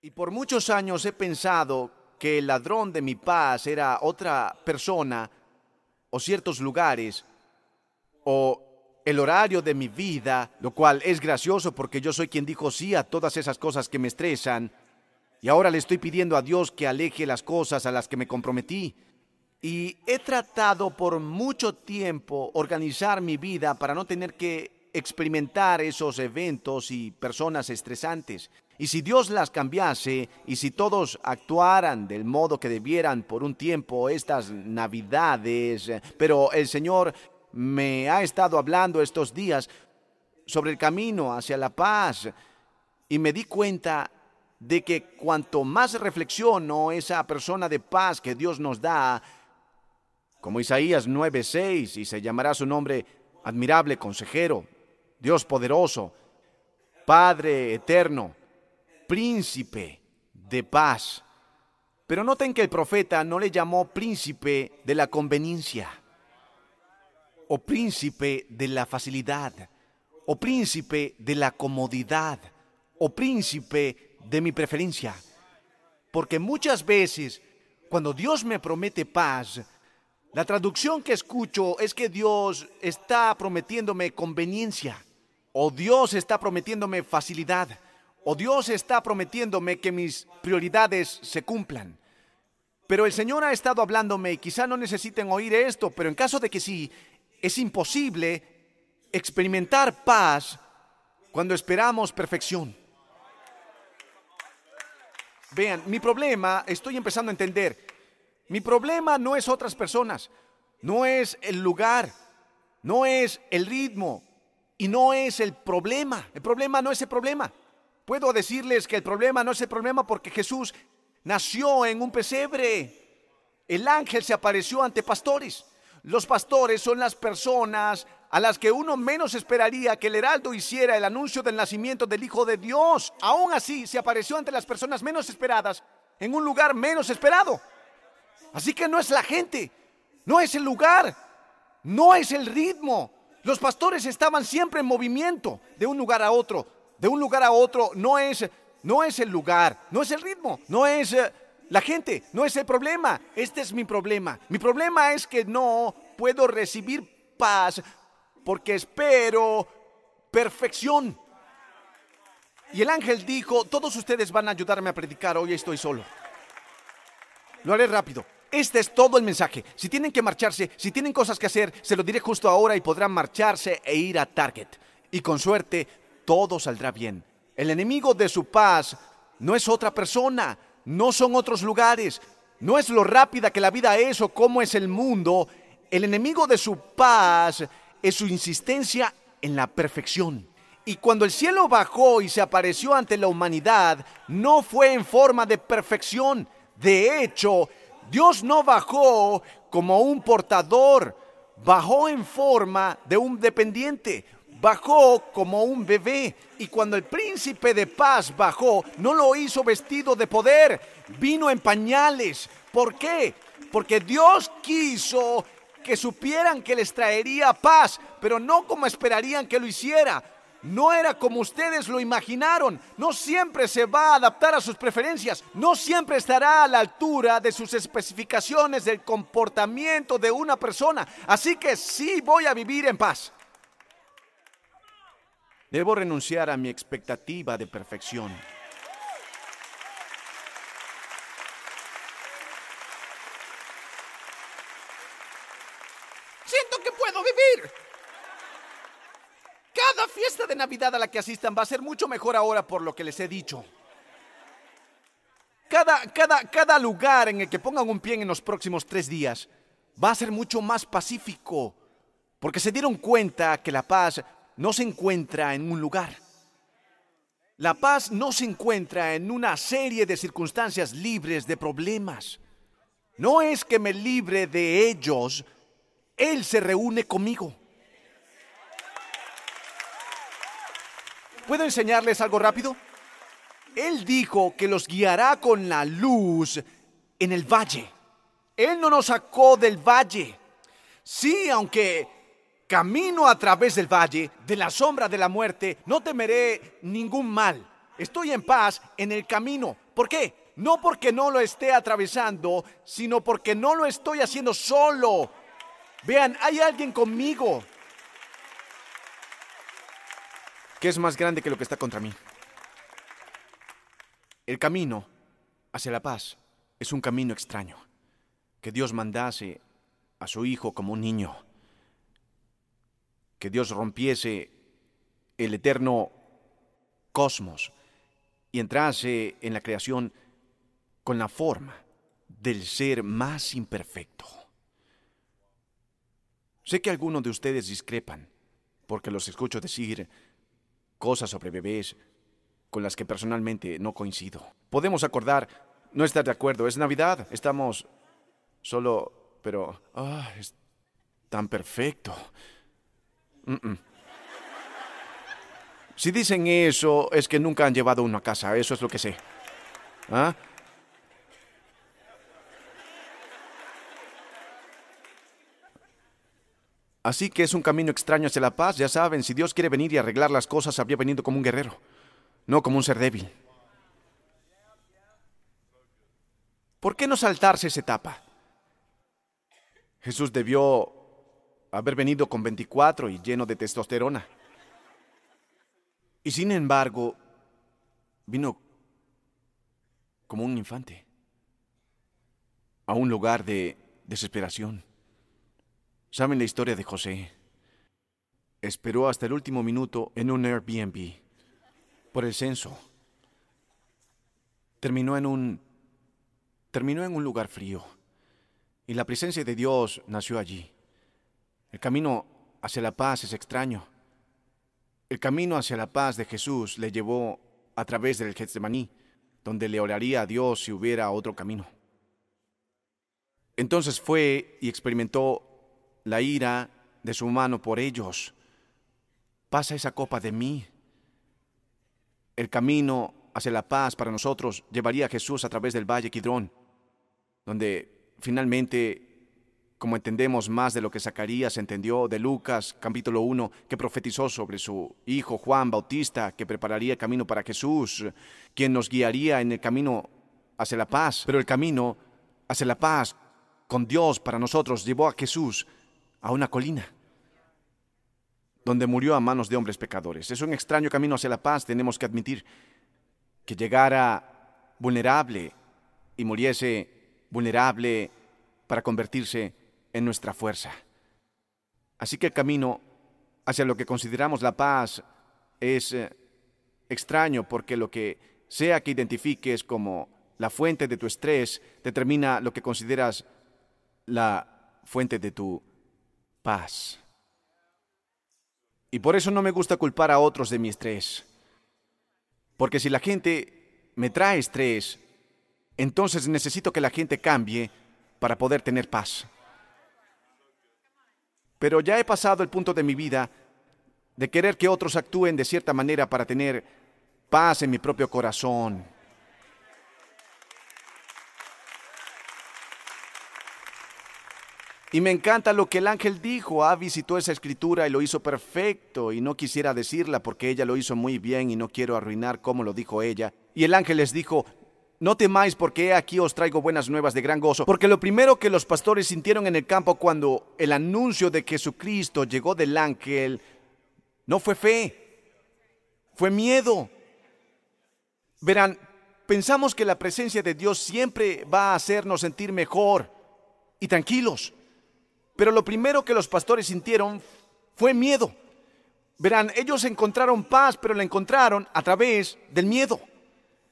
Y por muchos años he pensado que el ladrón de mi paz era otra persona o ciertos lugares o el horario de mi vida, lo cual es gracioso porque yo soy quien dijo sí a todas esas cosas que me estresan y ahora le estoy pidiendo a Dios que aleje las cosas a las que me comprometí. Y he tratado por mucho tiempo organizar mi vida para no tener que experimentar esos eventos y personas estresantes. Y si Dios las cambiase y si todos actuaran del modo que debieran por un tiempo estas navidades, pero el Señor me ha estado hablando estos días sobre el camino hacia la paz y me di cuenta de que cuanto más reflexiono esa persona de paz que Dios nos da, como Isaías 9:6, y se llamará su nombre admirable consejero, Dios poderoso, Padre eterno, príncipe de paz. Pero noten que el profeta no le llamó príncipe de la conveniencia, o príncipe de la facilidad, o príncipe de la comodidad, o príncipe de mi preferencia. Porque muchas veces, cuando Dios me promete paz, la traducción que escucho es que Dios está prometiéndome conveniencia, o Dios está prometiéndome facilidad, o Dios está prometiéndome que mis prioridades se cumplan. Pero el Señor ha estado hablándome y quizá no necesiten oír esto, pero en caso de que sí, es imposible experimentar paz cuando esperamos perfección. Vean, mi problema, estoy empezando a entender, mi problema no es otras personas, no es el lugar, no es el ritmo y no es el problema. El problema no es el problema. Puedo decirles que el problema no es el problema porque Jesús nació en un pesebre. El ángel se apareció ante pastores. Los pastores son las personas a las que uno menos esperaría que el heraldo hiciera el anuncio del nacimiento del Hijo de Dios. Aún así, se apareció ante las personas menos esperadas, en un lugar menos esperado. Así que no es la gente, no es el lugar, no es el ritmo. Los pastores estaban siempre en movimiento, de un lugar a otro, de un lugar a otro. No es, no es el lugar, no es el ritmo, no es eh, la gente, no es el problema. Este es mi problema. Mi problema es que no puedo recibir paz porque espero perfección. Y el ángel dijo, todos ustedes van a ayudarme a predicar, hoy estoy solo. Lo haré rápido. Este es todo el mensaje. Si tienen que marcharse, si tienen cosas que hacer, se lo diré justo ahora y podrán marcharse e ir a Target. Y con suerte, todo saldrá bien. El enemigo de su paz no es otra persona, no son otros lugares, no es lo rápida que la vida es o cómo es el mundo. El enemigo de su paz es su insistencia en la perfección. Y cuando el cielo bajó y se apareció ante la humanidad, no fue en forma de perfección. De hecho, Dios no bajó como un portador, bajó en forma de un dependiente, bajó como un bebé. Y cuando el príncipe de paz bajó, no lo hizo vestido de poder, vino en pañales. ¿Por qué? Porque Dios quiso que supieran que les traería paz, pero no como esperarían que lo hiciera. No era como ustedes lo imaginaron. No siempre se va a adaptar a sus preferencias. No siempre estará a la altura de sus especificaciones del comportamiento de una persona. Así que sí voy a vivir en paz. Debo renunciar a mi expectativa de perfección. fiesta de Navidad a la que asistan va a ser mucho mejor ahora por lo que les he dicho. Cada, cada, cada lugar en el que pongan un pie en los próximos tres días va a ser mucho más pacífico, porque se dieron cuenta que la paz no se encuentra en un lugar. La paz no se encuentra en una serie de circunstancias libres de problemas. No es que me libre de ellos, Él se reúne conmigo. ¿Puedo enseñarles algo rápido? Él dijo que los guiará con la luz en el valle. Él no nos sacó del valle. Sí, aunque camino a través del valle, de la sombra de la muerte, no temeré ningún mal. Estoy en paz en el camino, ¿Por qué? No porque no lo esté atravesando, sino porque no lo estoy haciendo solo. Vean, hay alguien conmigo. ¿Qué es más grande que lo que está contra mí? El camino hacia la paz es un camino extraño, que Dios mandase a su Hijo como un niño, que Dios rompiese el eterno cosmos y entrase en la creación con la forma del ser más imperfecto. Sé que algunos de ustedes discrepan, porque los escucho decir cosas sobre bebés con las que personalmente no coincido. Podemos acordar no estar de acuerdo. Es Navidad, estamos solo, pero... Ah, es tan perfecto. Si dicen eso, es que nunca han llevado uno a casa, eso es lo que sé. ¿Ah? Así que es un camino extraño hacia la paz, ya saben, si Dios quiere venir y arreglar las cosas, habría venido como un guerrero, no como un ser débil. ¿Por qué no saltarse esa etapa? Jesús debió haber venido con 24 y lleno de testosterona. Y sin embargo, vino como un infante a un lugar de desesperación. ¿Saben la historia de José? Esperó hasta el último minuto en un Airbnb por el censo. Terminó en un terminó en un lugar frío y la presencia de Dios nació allí. El camino hacia la paz es extraño. El camino hacia la paz de Jesús le llevó a través del Getsemaní, donde le oraría a Dios si hubiera otro camino. Entonces fue y experimentó la ira de su mano por ellos. Pasa esa copa de mí. El camino hacia la paz para nosotros llevaría a Jesús a través del valle Kidrón, donde finalmente, como entendemos más de lo que Zacarías entendió de Lucas capítulo 1, que profetizó sobre su hijo Juan Bautista, que prepararía el camino para Jesús, quien nos guiaría en el camino hacia la paz. Pero el camino hacia la paz con Dios para nosotros llevó a Jesús a una colina donde murió a manos de hombres pecadores. Es un extraño camino hacia la paz, tenemos que admitir que llegara vulnerable y muriese vulnerable para convertirse en nuestra fuerza. Así que el camino hacia lo que consideramos la paz es eh, extraño porque lo que sea que identifiques como la fuente de tu estrés determina lo que consideras la fuente de tu paz. Y por eso no me gusta culpar a otros de mi estrés. Porque si la gente me trae estrés, entonces necesito que la gente cambie para poder tener paz. Pero ya he pasado el punto de mi vida de querer que otros actúen de cierta manera para tener paz en mi propio corazón. Y me encanta lo que el ángel dijo. Ah, visitó esa escritura y lo hizo perfecto. Y no quisiera decirla porque ella lo hizo muy bien y no quiero arruinar cómo lo dijo ella. Y el ángel les dijo, no temáis porque aquí os traigo buenas nuevas de gran gozo. Porque lo primero que los pastores sintieron en el campo cuando el anuncio de Jesucristo llegó del ángel no fue fe, fue miedo. Verán, pensamos que la presencia de Dios siempre va a hacernos sentir mejor y tranquilos. Pero lo primero que los pastores sintieron fue miedo. Verán, ellos encontraron paz, pero la encontraron a través del miedo.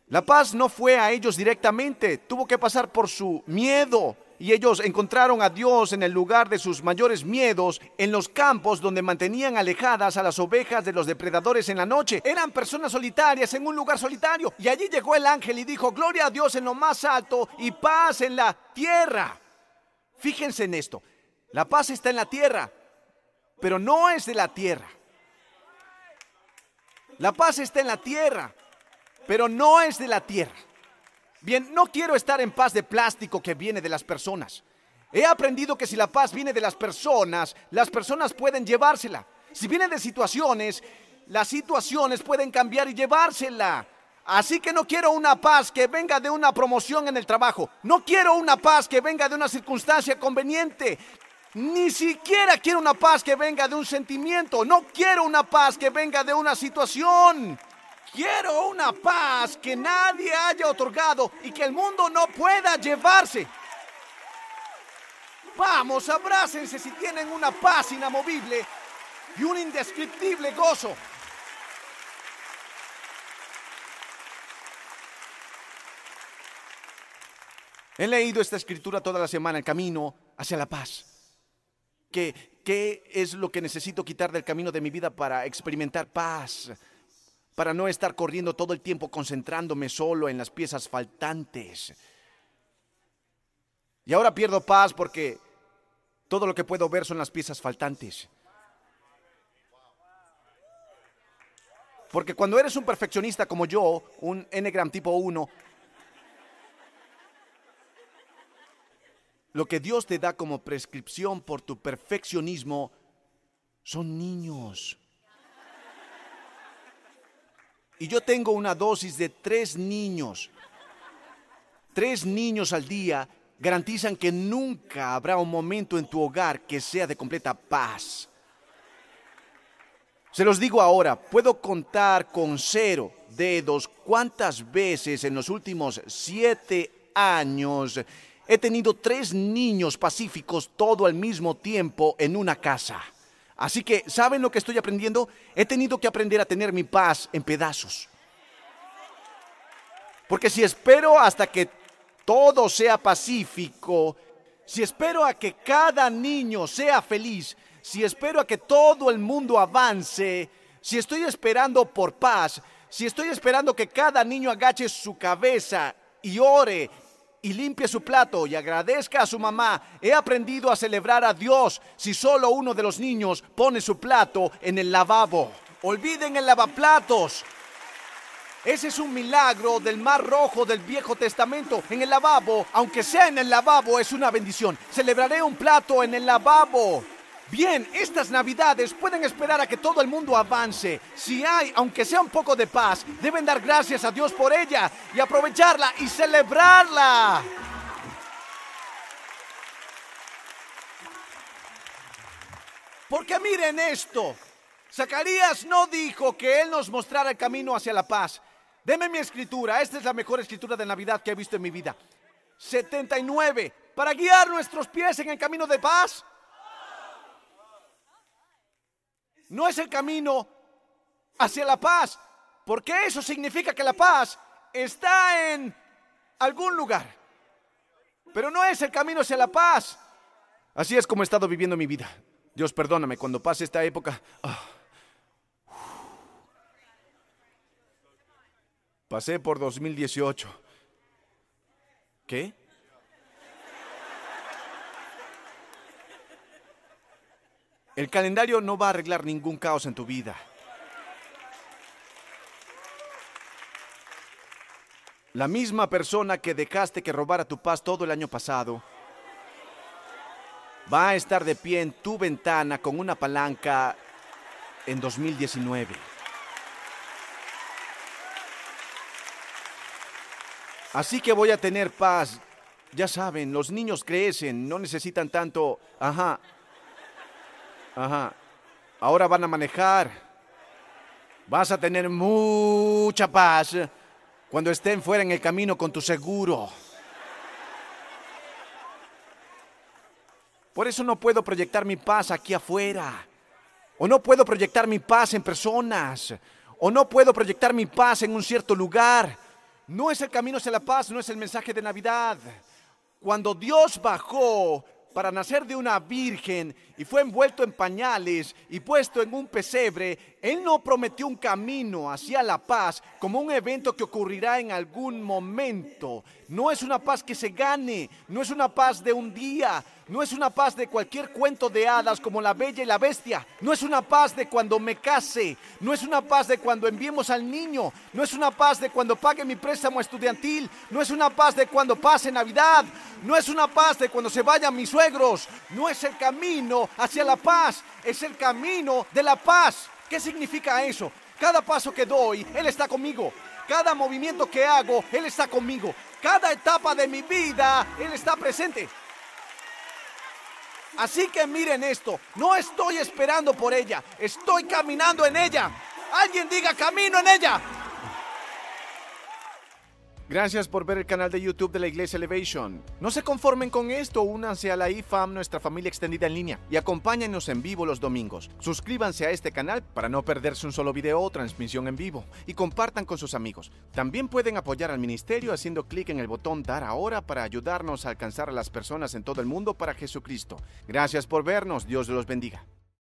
La paz no fue a ellos directamente, tuvo que pasar por su miedo. Y ellos encontraron a Dios en el lugar de sus mayores miedos, en los campos donde mantenían alejadas a las ovejas de los depredadores en la noche. Eran personas solitarias en un lugar solitario. Y allí llegó el ángel y dijo, gloria a Dios en lo más alto y paz en la tierra. Fíjense en esto, la paz está en la tierra, pero no es de la tierra. La paz está en la tierra, pero no es de la tierra. Bien, no quiero estar en paz de plástico que viene de las personas. He aprendido que si la paz viene de las personas, las personas pueden llevársela. Si viene de situaciones, las situaciones pueden cambiar y llevársela. Así que no quiero una paz que venga de una promoción en el trabajo. No quiero una paz que venga de una circunstancia conveniente. Ni siquiera quiero una paz que venga de un sentimiento. No quiero una paz que venga de una situación. Quiero una paz que nadie haya otorgado y que el mundo no pueda llevarse. Vamos, abrácense si tienen una paz inamovible y un indescriptible gozo. He leído esta escritura toda la semana, el camino hacia la paz. ¿Qué, ¿Qué es lo que necesito quitar del camino de mi vida para experimentar paz? Para no estar corriendo todo el tiempo concentrándome solo en las piezas faltantes. Y ahora pierdo paz porque todo lo que puedo ver son las piezas faltantes. Porque cuando eres un perfeccionista como yo, un Enneagram tipo 1, Lo que Dios te da como prescripción por tu perfeccionismo son niños. Y yo tengo una dosis de tres niños. Tres niños al día garantizan que nunca habrá un momento en tu hogar que sea de completa paz. Se los digo ahora, puedo contar con cero dedos cuántas veces en los últimos siete años He tenido tres niños pacíficos todo al mismo tiempo en una casa. Así que, ¿saben lo que estoy aprendiendo? He tenido que aprender a tener mi paz en pedazos. Porque si espero hasta que todo sea pacífico, si espero a que cada niño sea feliz, si espero a que todo el mundo avance, si estoy esperando por paz, si estoy esperando que cada niño agache su cabeza y ore y limpie su plato y agradezca a su mamá. He aprendido a celebrar a Dios si solo uno de los niños pone su plato en el lavabo. Olviden el lavaplatos. Ese es un milagro del mar rojo del Viejo Testamento. En el lavabo, aunque sea en el lavabo, es una bendición. Celebraré un plato en el lavabo. Bien, estas navidades pueden esperar a que todo el mundo avance. Si hay, aunque sea un poco de paz, deben dar gracias a Dios por ella y aprovecharla y celebrarla. Porque miren esto. Zacarías no dijo que Él nos mostrara el camino hacia la paz. Deme mi escritura. Esta es la mejor escritura de Navidad que he visto en mi vida. 79. Para guiar nuestros pies en el camino de paz. No es el camino hacia la paz, porque eso significa que la paz está en algún lugar, pero no es el camino hacia la paz. Así es como he estado viviendo mi vida. Dios perdóname cuando pase esta época. Ah. Pasé por 2018. ¿Qué? El calendario no va a arreglar ningún caos en tu vida. La misma persona que dejaste que robara tu paz todo el año pasado va a estar de pie en tu ventana con una palanca en 2019. Así que voy a tener paz. Ya saben, los niños crecen, no necesitan tanto, ajá, Ajá. Ahora van a manejar. Vas a tener mucha paz cuando estén fuera en el camino con tu seguro. Por eso no puedo proyectar mi paz aquí afuera. O no puedo proyectar mi paz en personas. O no puedo proyectar mi paz en un cierto lugar. No es el camino hacia la paz, no es el mensaje de Navidad. Cuando Dios bajó para nacer de una virgen y fue envuelto en pañales y puesto en un pesebre, Él no prometió un camino hacia la paz como un evento que ocurrirá en algún momento. No es una paz que se gane, no es una paz de un día, no es una paz de cualquier cuento de hadas como la bella y la bestia. No es una paz de cuando me case. No es una paz de cuando enviemos al niño. No es una paz de cuando pague mi préstamo estudiantil. No es una paz de cuando pase Navidad. No es una paz de cuando se vayan mis suegros. No es el camino hacia la paz. Es el camino de la paz. ¿Qué significa eso? Cada paso que doy, Él está conmigo. Cada movimiento que hago, Él está conmigo. Cada etapa de mi vida, Él está presente. Así que miren esto, no estoy esperando por ella, estoy caminando en ella. Alguien diga camino en ella. Gracias por ver el canal de YouTube de la Iglesia Elevation. No se conformen con esto, únanse a la IFAM, nuestra familia extendida en línea, y acompáñenos en vivo los domingos. Suscríbanse a este canal para no perderse un solo video o transmisión en vivo, y compartan con sus amigos. También pueden apoyar al ministerio haciendo clic en el botón Dar ahora para ayudarnos a alcanzar a las personas en todo el mundo para Jesucristo. Gracias por vernos, Dios los bendiga.